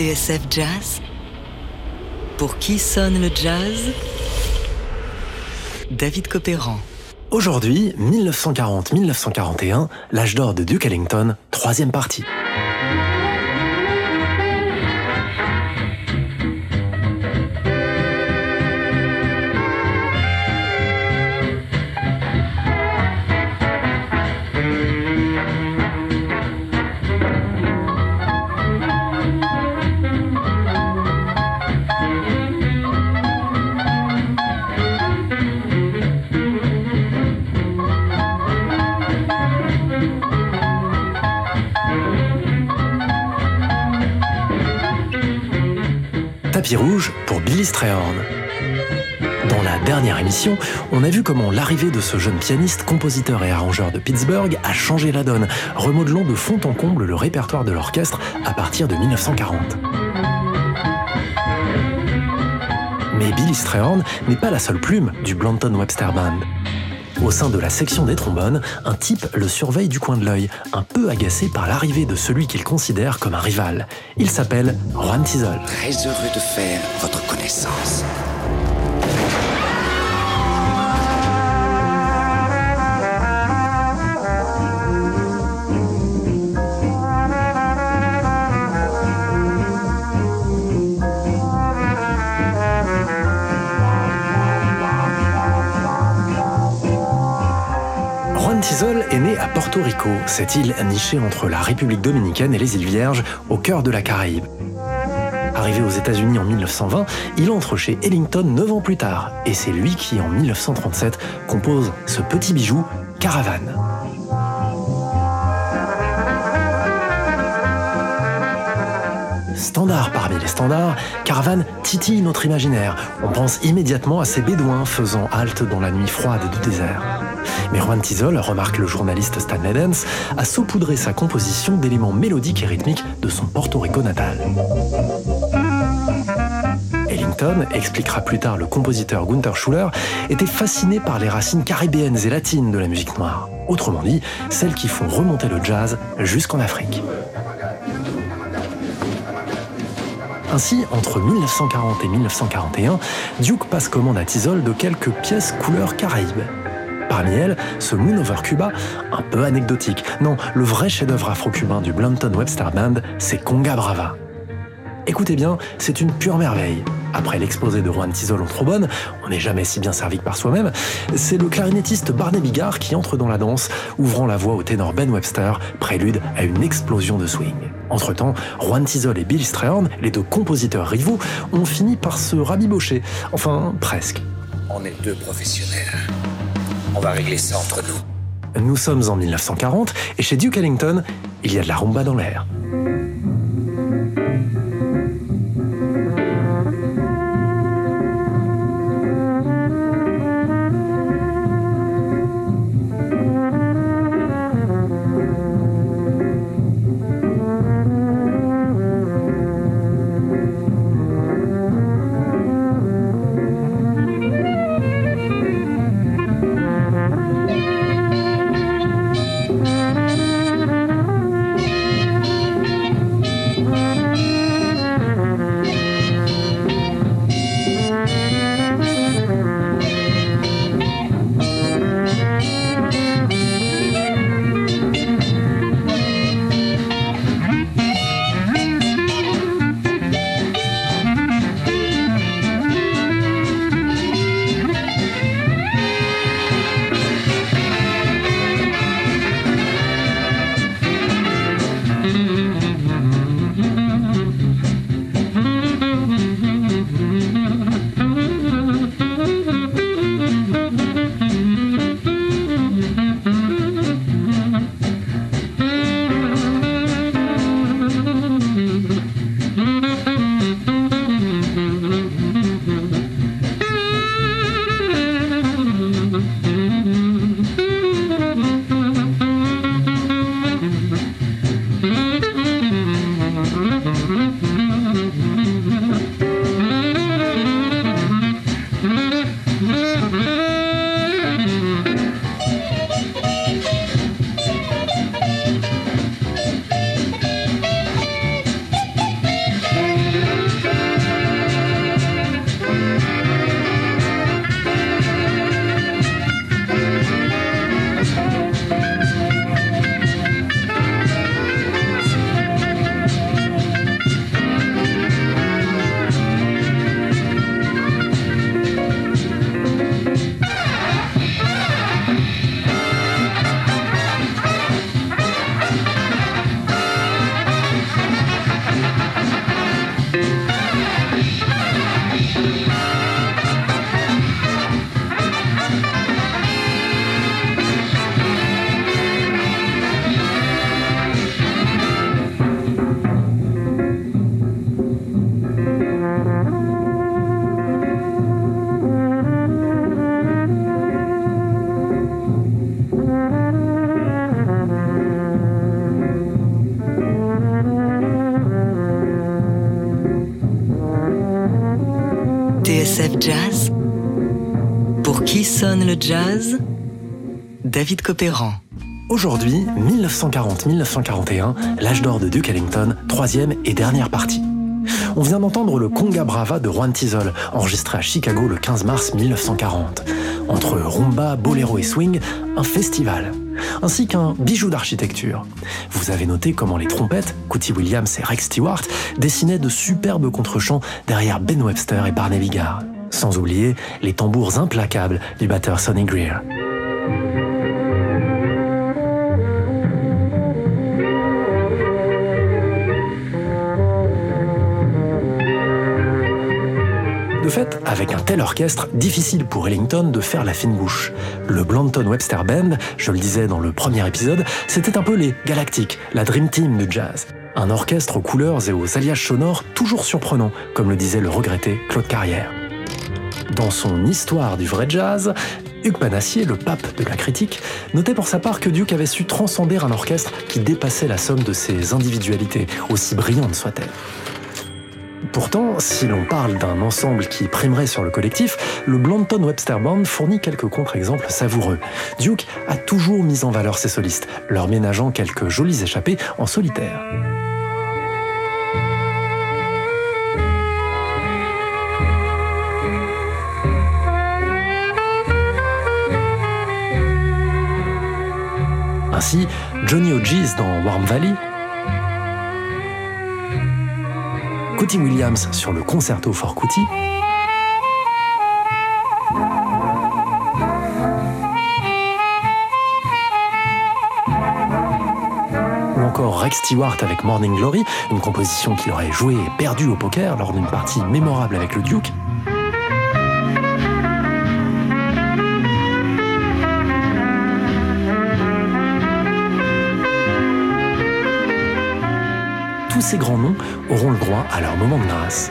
TSF Jazz Pour qui sonne le jazz? David Copéran. Aujourd'hui, 1940-1941, l'âge d'or de Duke Ellington, troisième partie. Rouge pour Billy Strayhorn. Dans la dernière émission, on a vu comment l'arrivée de ce jeune pianiste, compositeur et arrangeur de Pittsburgh a changé la donne, remodelant de fond en comble le répertoire de l'orchestre à partir de 1940. Mais Billy Strayhorn n'est pas la seule plume du Blanton Webster Band. Au sein de la section des trombones, un type le surveille du coin de l'œil, un peu agacé par l'arrivée de celui qu'il considère comme un rival. Il s'appelle Juan Tizol. Très heureux de faire votre connaissance. Tizol est né à Porto Rico, cette île nichée entre la République dominicaine et les îles Vierges, au cœur de la Caraïbe. Arrivé aux États-Unis en 1920, il entre chez Ellington 9 ans plus tard, et c'est lui qui, en 1937, compose ce petit bijou, Caravane. Standard parmi les standards, Caravane titille notre imaginaire. On pense immédiatement à ces bédouins faisant halte dans la nuit froide du désert. Mais Juan Tizol, remarque le journaliste Stanley Dance, a saupoudré sa composition d'éléments mélodiques et rythmiques de son Porto Rico natal. Ellington, expliquera plus tard le compositeur Gunther Schuller, était fasciné par les racines caribéennes et latines de la musique noire. Autrement dit, celles qui font remonter le jazz jusqu'en Afrique. Ainsi, entre 1940 et 1941, Duke passe commande à Tizol de quelques pièces couleur caraïbe. Parmi elles, ce Moon Over Cuba, un peu anecdotique. Non, le vrai chef-d'œuvre afro-cubain du Blanton Webster Band, c'est Conga Brava. Écoutez bien, c'est une pure merveille. Après l'exposé de Juan Tizol en trombone, on n'est jamais si bien servi que par soi-même, c'est le clarinettiste Barney Bigard qui entre dans la danse, ouvrant la voix au ténor Ben Webster, prélude à une explosion de swing. Entre-temps, Juan Tizol et Bill Strayhorn, les deux compositeurs rivaux, ont fini par se rabibocher. Enfin, presque. On est deux professionnels. On va régler ça entre nous. Nous sommes en 1940 et chez Duke Ellington, il y a de la rumba dans l'air. Jazz Pour qui sonne le jazz? David Copéran. Aujourd'hui, 1940-1941, l'âge d'or de Duke Ellington, troisième et dernière partie. On vient d'entendre le Conga Brava de Juan Tizol, enregistré à Chicago le 15 mars 1940. Entre rumba, boléro et swing, un festival ainsi qu'un bijou d'architecture. Vous avez noté comment les trompettes, Cootie Williams et Rex Stewart, dessinaient de superbes contrechants derrière Ben Webster et Barney Bigard. Sans oublier les tambours implacables du batteur Sonny Greer. Fait, avec un tel orchestre, difficile pour Ellington de faire la fine bouche. Le Blanton Webster Band, je le disais dans le premier épisode, c'était un peu les Galactiques, la Dream Team du jazz. Un orchestre aux couleurs et aux alliages sonores toujours surprenants, comme le disait le regretté Claude Carrière. Dans son Histoire du vrai jazz, Hugues Panassier, le pape de la critique, notait pour sa part que Duke avait su transcender un orchestre qui dépassait la somme de ses individualités, aussi brillantes soient-elles. Pourtant, si l'on parle d'un ensemble qui primerait sur le collectif, le Blanton Webster Band fournit quelques contre-exemples savoureux. Duke a toujours mis en valeur ses solistes, leur ménageant quelques jolis échappées en solitaire. Ainsi, Johnny O'Gees dans Warm Valley, Cootie Williams sur le concerto for Cootie, ou encore Rex Stewart avec Morning Glory, une composition qu'il aurait jouée et perdue au poker lors d'une partie mémorable avec le Duke. Tous ces grands noms auront le droit à leur moment de grâce.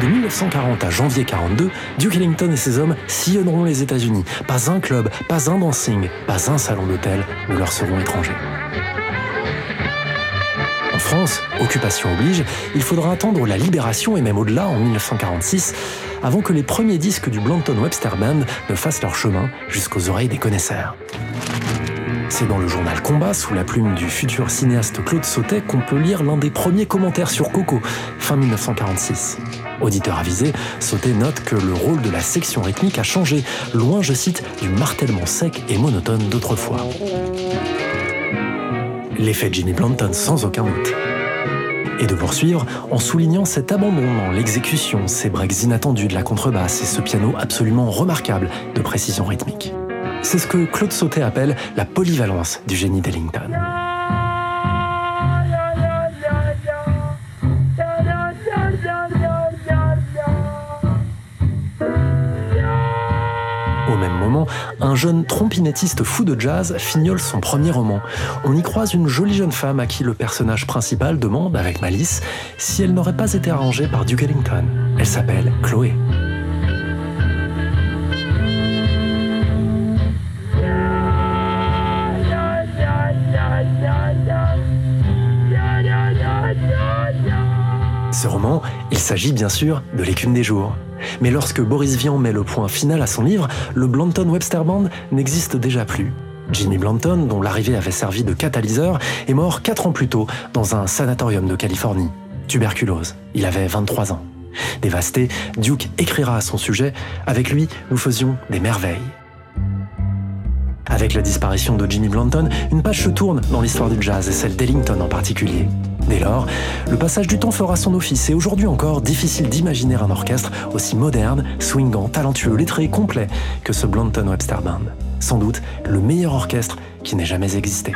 De 1940 à janvier 42, Duke Ellington et ses hommes sillonneront les États-Unis. Pas un club, pas un dancing, pas un salon d'hôtel ne leur seront étrangers. En France, occupation oblige, il faudra attendre la libération et même au-delà en 1946 avant que les premiers disques du Blanton Webster Band ne fassent leur chemin jusqu'aux oreilles des connaisseurs. C'est dans le journal Combat, sous la plume du futur cinéaste Claude Sautet, qu'on peut lire l'un des premiers commentaires sur Coco, fin 1946. Auditeur avisé, Sautet note que le rôle de la section rythmique a changé, loin, je cite, du martèlement sec et monotone d'autrefois. L'effet Jimmy Blanton sans aucun doute. Et de poursuivre en soulignant cet abandon l'exécution, ces breaks inattendus de la contrebasse et ce piano absolument remarquable de précision rythmique. C'est ce que Claude Sautet appelle la polyvalence du génie d'Ellington. Au même moment, un jeune trompinettiste fou de jazz fignole son premier roman. On y croise une jolie jeune femme à qui le personnage principal demande, avec malice, si elle n'aurait pas été arrangée par Duke Ellington. Elle s'appelle Chloé. Ce roman, il s'agit bien sûr de L'écume des jours. Mais lorsque Boris Vian met le point final à son livre, le Blanton Webster Band n'existe déjà plus. Jimmy Blanton, dont l'arrivée avait servi de catalyseur, est mort 4 ans plus tôt dans un sanatorium de Californie. Tuberculose. Il avait 23 ans. Dévasté, Duke écrira à son sujet Avec lui, nous faisions des merveilles. Avec la disparition de Jimmy Blanton, une page se tourne dans l'histoire du jazz et celle d'Ellington en particulier. Dès lors, le passage du temps fera son office et aujourd'hui encore, difficile d'imaginer un orchestre aussi moderne, swingant, talentueux, lettré et complet que ce Blanton Webster Band. Sans doute le meilleur orchestre qui n'ait jamais existé.